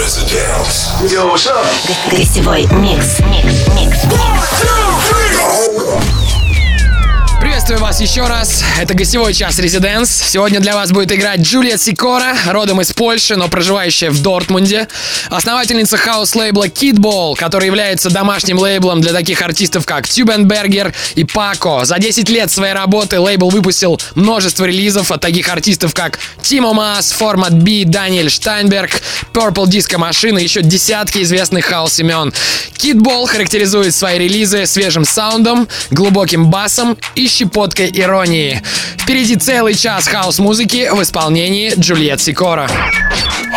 Residance. Yo, what's up? Гостевой микс. Микс. Микс. Приветствую вас еще раз. Это гостевой час Residance. Сегодня для вас будет играть Джулиет Сикора, родом из Польши, но проживающая в Дортмунде. Основательница хаус-лейбла Kittball, который является домашним лейблом для таких артистов, как Tube & Berger и Пако. За 10 лет своей работы лейбл выпустил множество релизов от таких артистов, как Тимо Маас, Формат B, Даниэль Штайнберг, Purple Disco Machine и еще десятки известных хаос-имен. Kidball характеризует свои релизы свежим саундом, глубоким басом и щепоткой иронии. Впереди целый час хаос-музыки в исполнении Джульет Сикора.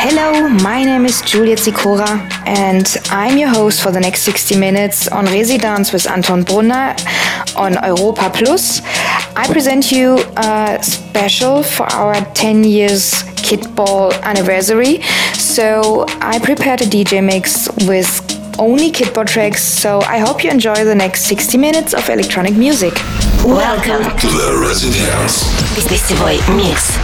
Hello, my name is Juliet Sikora, and I'm your host for the next 60 minutes on Residence with Anton Brunner on Europa Plus. I present you a special for our 10 years Kitball anniversary. So I prepared a DJ mix with only Kitball tracks, so I hope you enjoy the next 60 minutes of electronic music. Welcome. To the Residence. Гостевой микс.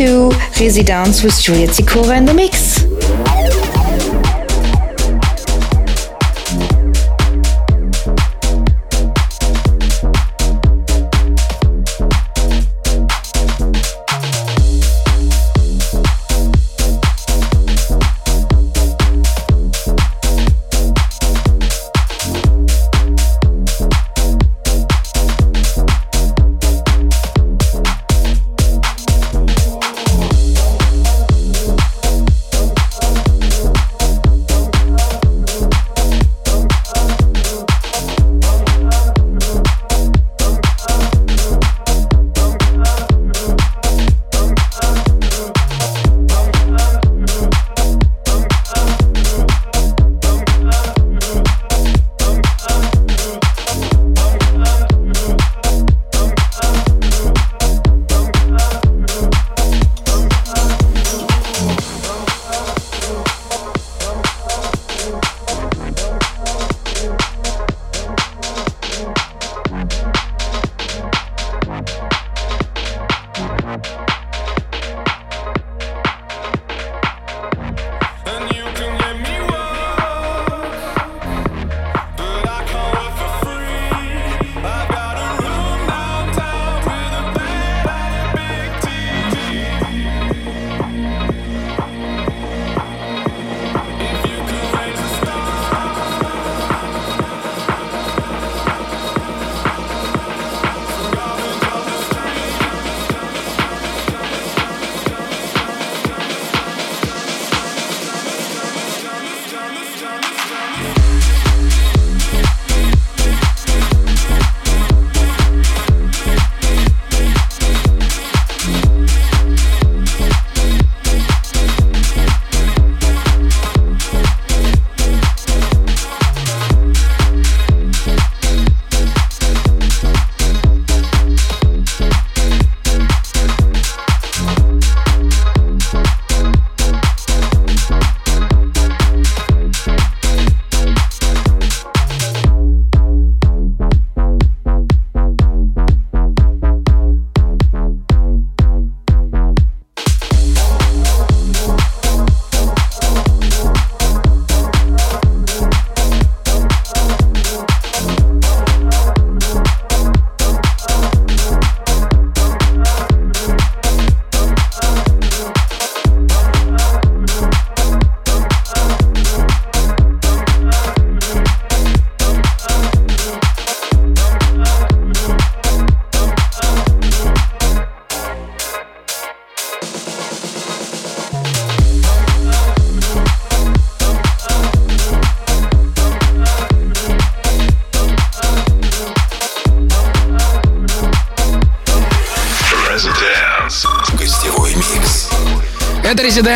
Into Residence with Juliet Sikora in the mix.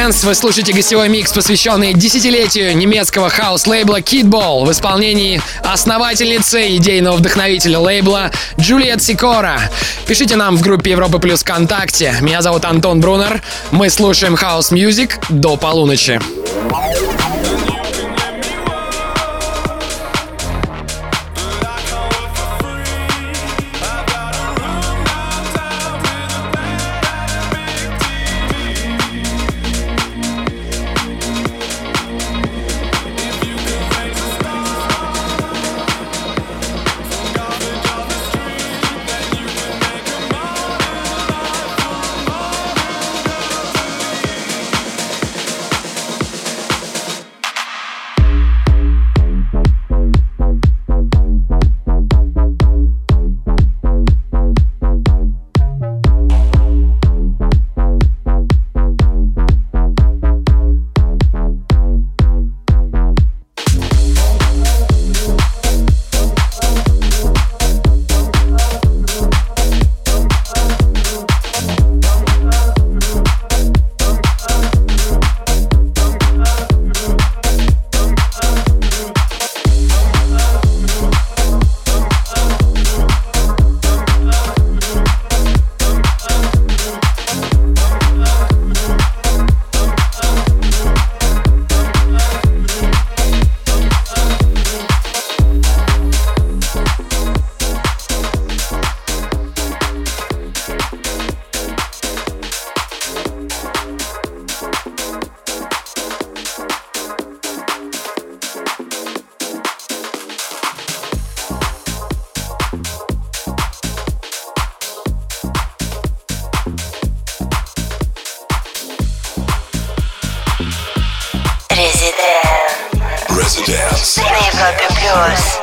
Residance. Вы слушаете гостевой микс, посвященный десятилетию немецкого хаус-лейбла Kittball в исполнении основательницы идейного вдохновителя лейбла Джулиет Сикора. Пишите нам в группе Европы Плюс ВКонтакте. Меня зовут Антон Брунер. Мы слушаем house music до полуночи. Us.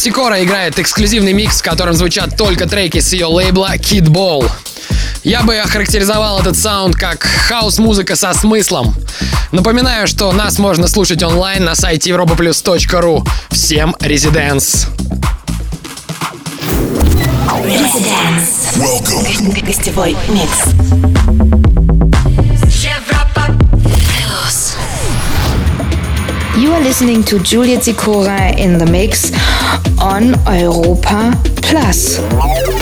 Сикора играет эксклюзивный микс, в котором звучат только треки с ее лейбла Kittball. Я бы охарактеризовал этот саунд как хаус-музыка со смыслом. Напоминаю, что нас можно слушать онлайн на сайте europaplus.ru. Всем Residance! Гостевой микс. You are listening to Juliet Sikora in the mix on Europa Plus.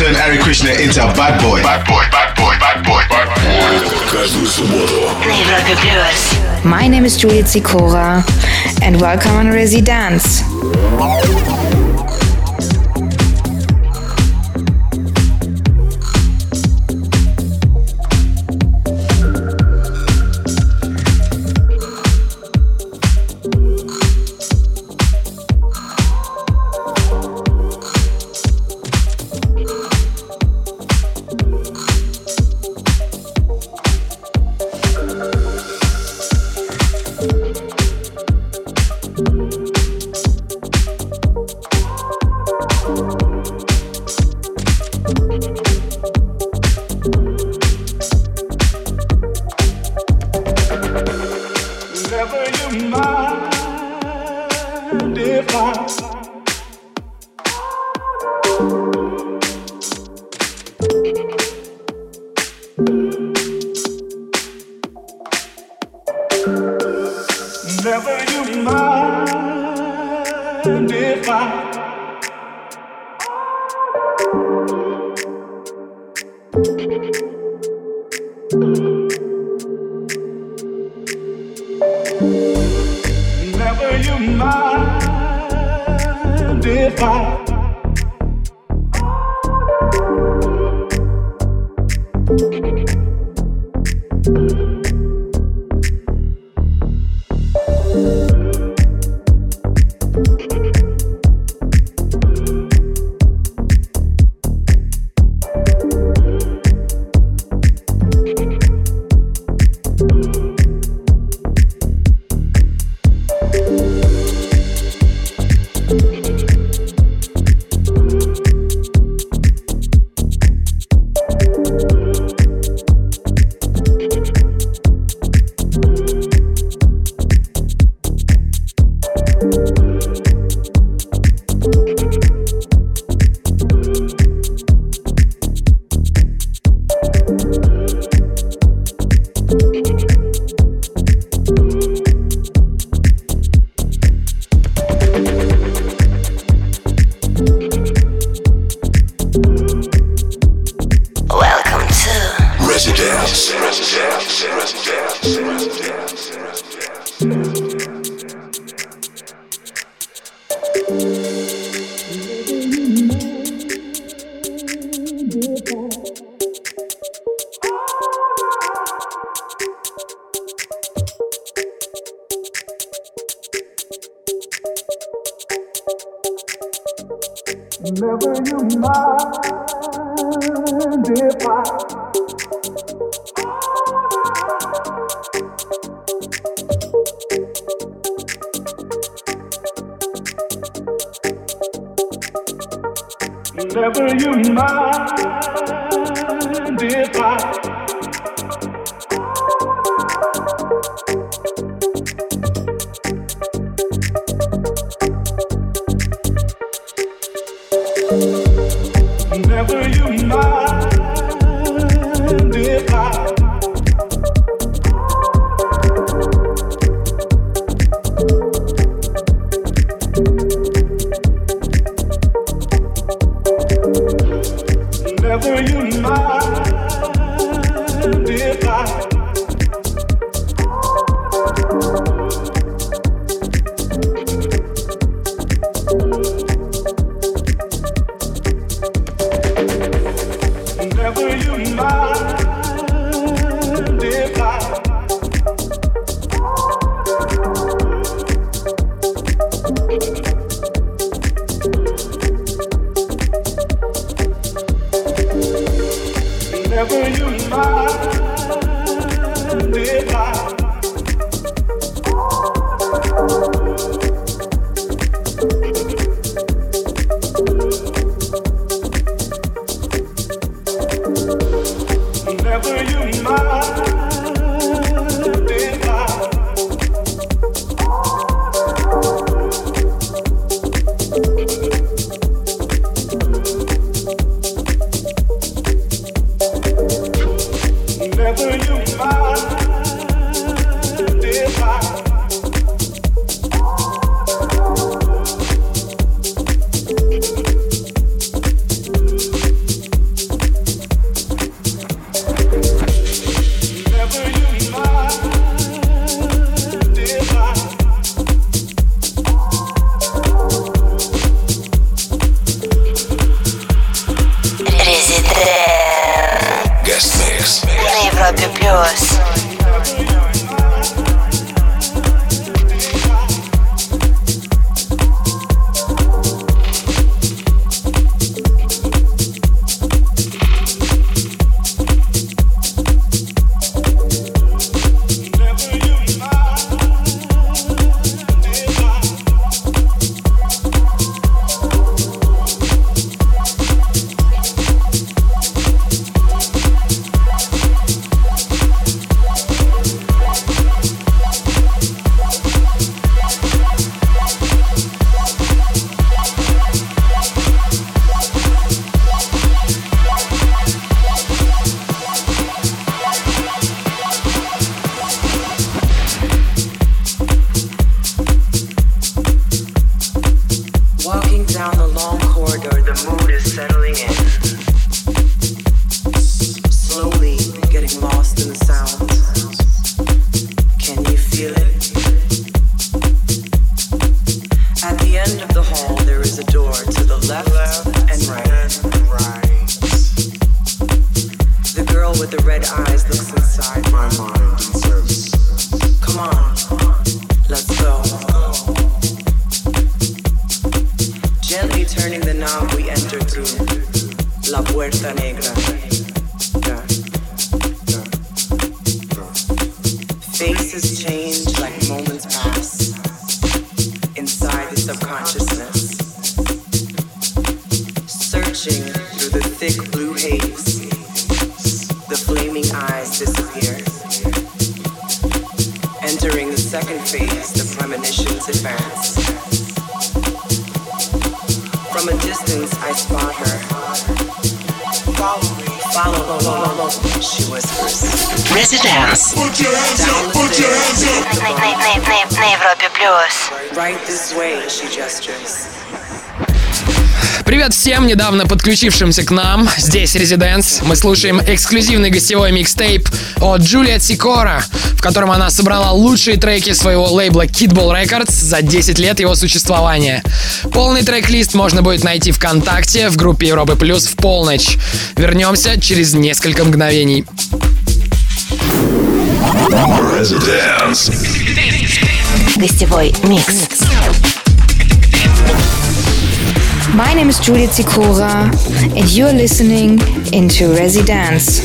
turn Harry Krishna into a bad boy. Bad boy, bad boy, bad boy, bad boy. My name is Juliet Sikora and welcome on Resi Dance. End of the hall, there is a door to the left and right. The girl with the red eyes looks inside my mind and says, Come on, let's go. Gently turning the knob, we enter through La Puerta Negra. Faces change Searching through the thick blue haze, the flaming eyes disappear. Entering the second phase, the premonitions advance. From a distance, I spot her. Follow me, follow, follow, follow, she whispers. Residence. Put your hands up, put your hands up. На, на- на- на- на Европе плюс. Right this way, she gestures. Привет всем, недавно подключившимся к нам. Здесь Резиденс. Мы слушаем эксклюзивный гостевой микстейп от Джулиет Сикора, в котором она собрала лучшие треки своего лейбла Kidball Records за 10 лет его существования. Полный трек-лист можно будет найти ВКонтакте в группе Европы Плюс в полночь. Вернемся через несколько мгновений. Residence. Гостевой микс. My name is Juliet Sikora, and you're listening into Residence.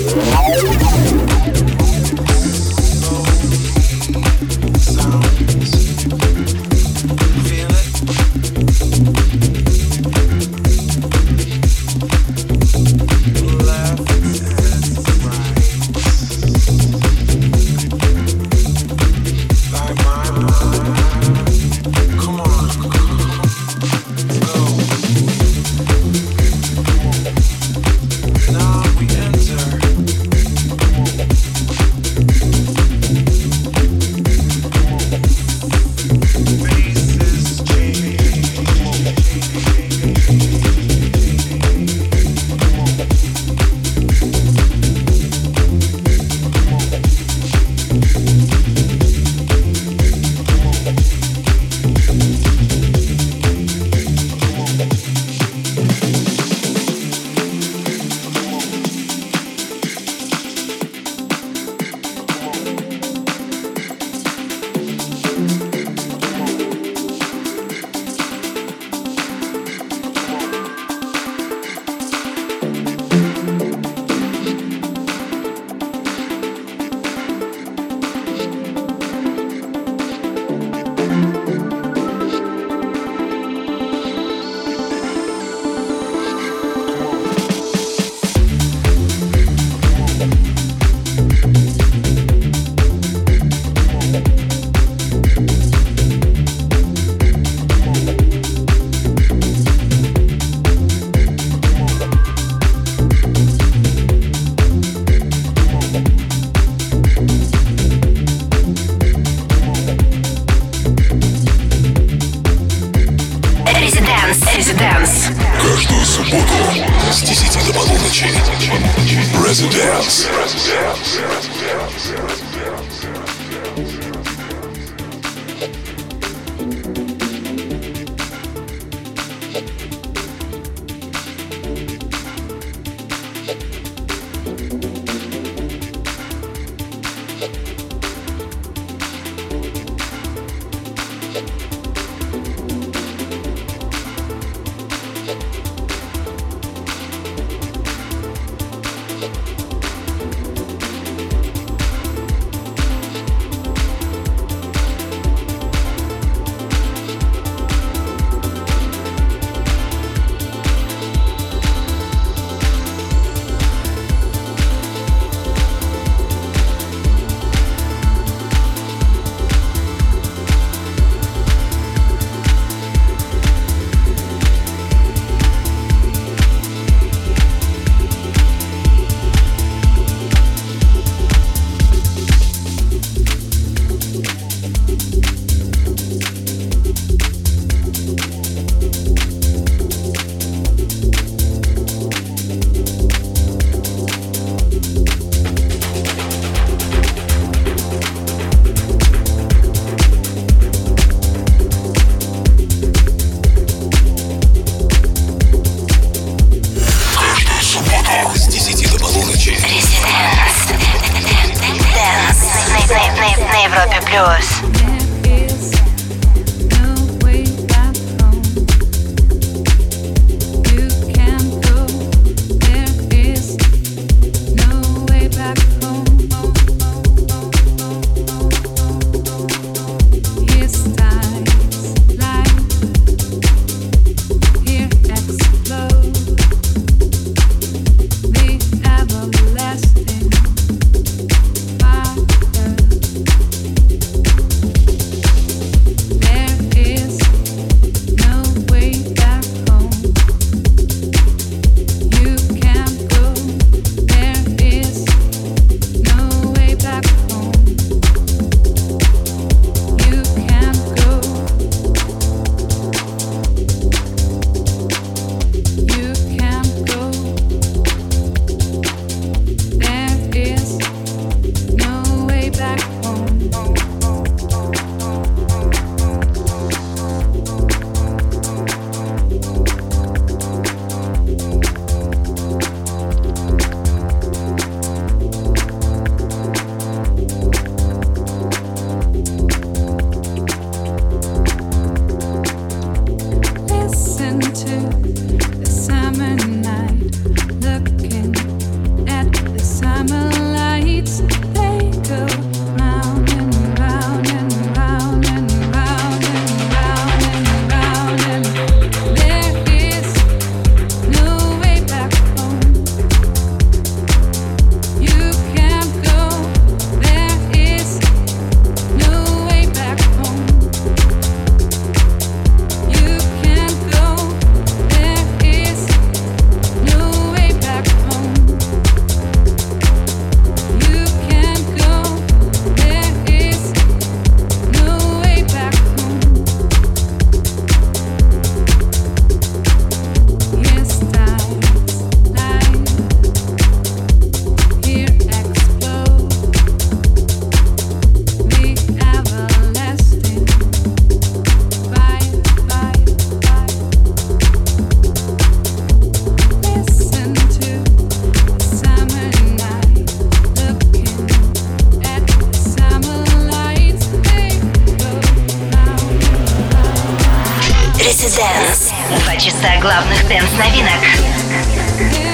Pitbull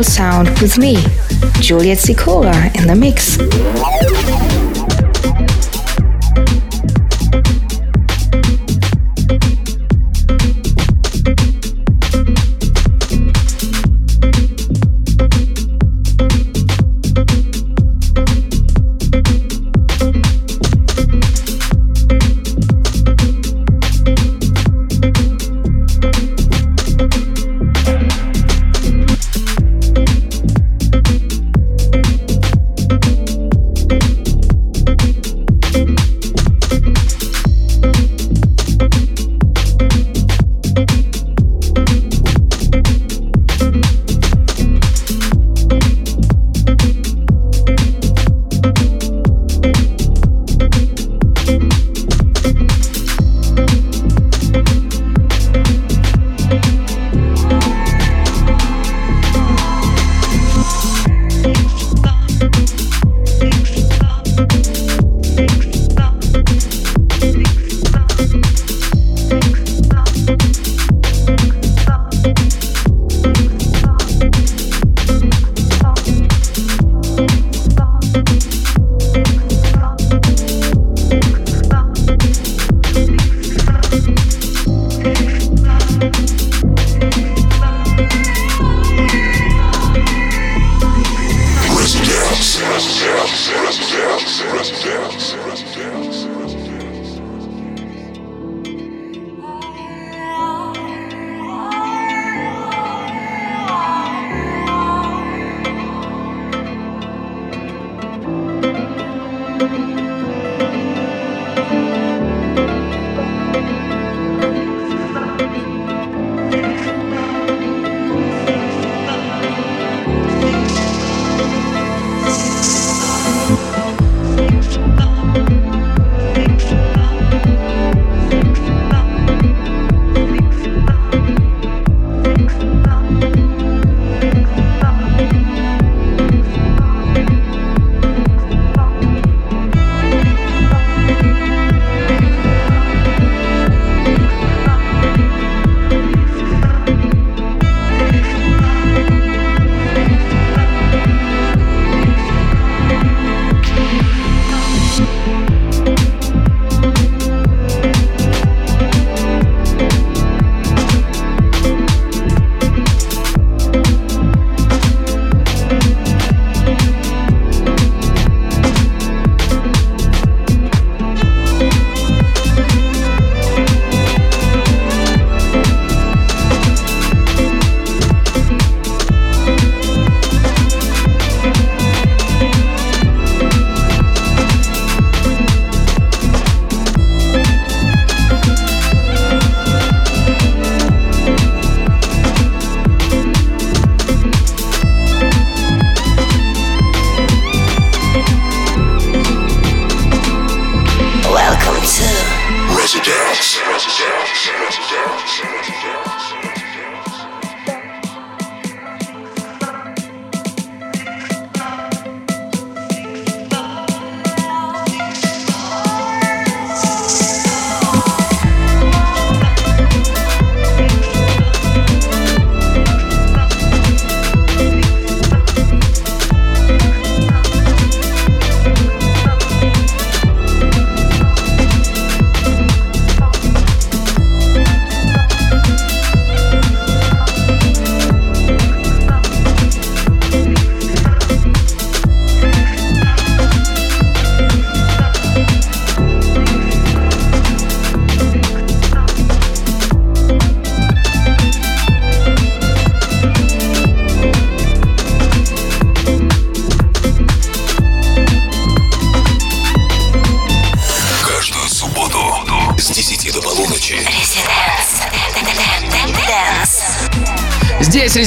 sound with me, Juliet Sikora, in the mix.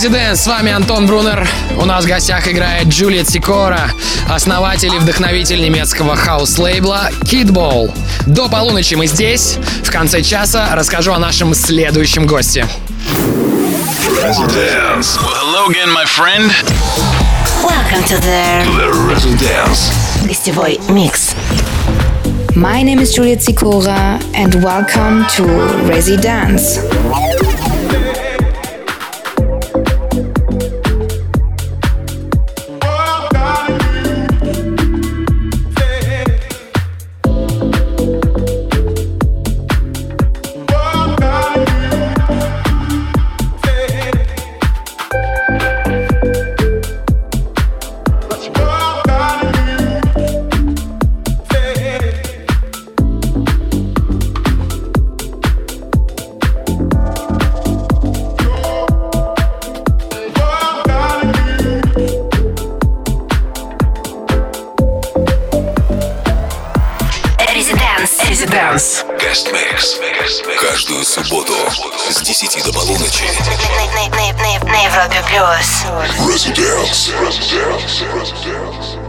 Здесь Резиденс, с вами Антон Брунер. У нас в гостях играет Джулиет Сикора, основатель и вдохновитель немецкого хаус-лейбла Kidball. До полуночи мы здесь. В конце часа расскажу о нашем следующем госте. Residence. Well, hello again, my friend. Welcome to the The Residence. гостевой микс. My name is Juliet Sikora, and welcome to Residence. Mix. Каждую субботу с 10 до полуночи. На Европе плюс. Residence. Residence. Residence.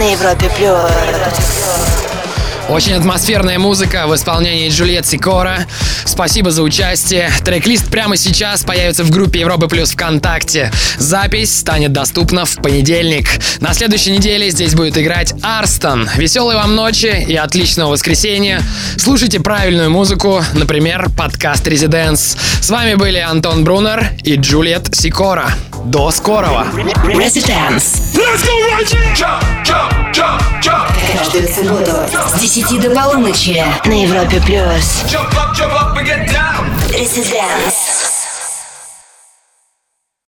На Европе плюс. Очень атмосферная музыка в исполнении Джульет Сикора. Спасибо за участие. Трек-лист прямо сейчас появится в группе Европы Плюс ВКонтакте. Запись станет доступна в понедельник. На следующей неделе здесь будет играть Арстон. Веселой вам ночи и отличного воскресенья. Слушайте правильную музыку, например, подкаст Резиденс. С вами были Антон Брунер и Джульет Сикора. До скорого! Residence Jump, jump, jump, jump. каждую субботу с 10 до полуночи на Европе плюс. Jump up, jump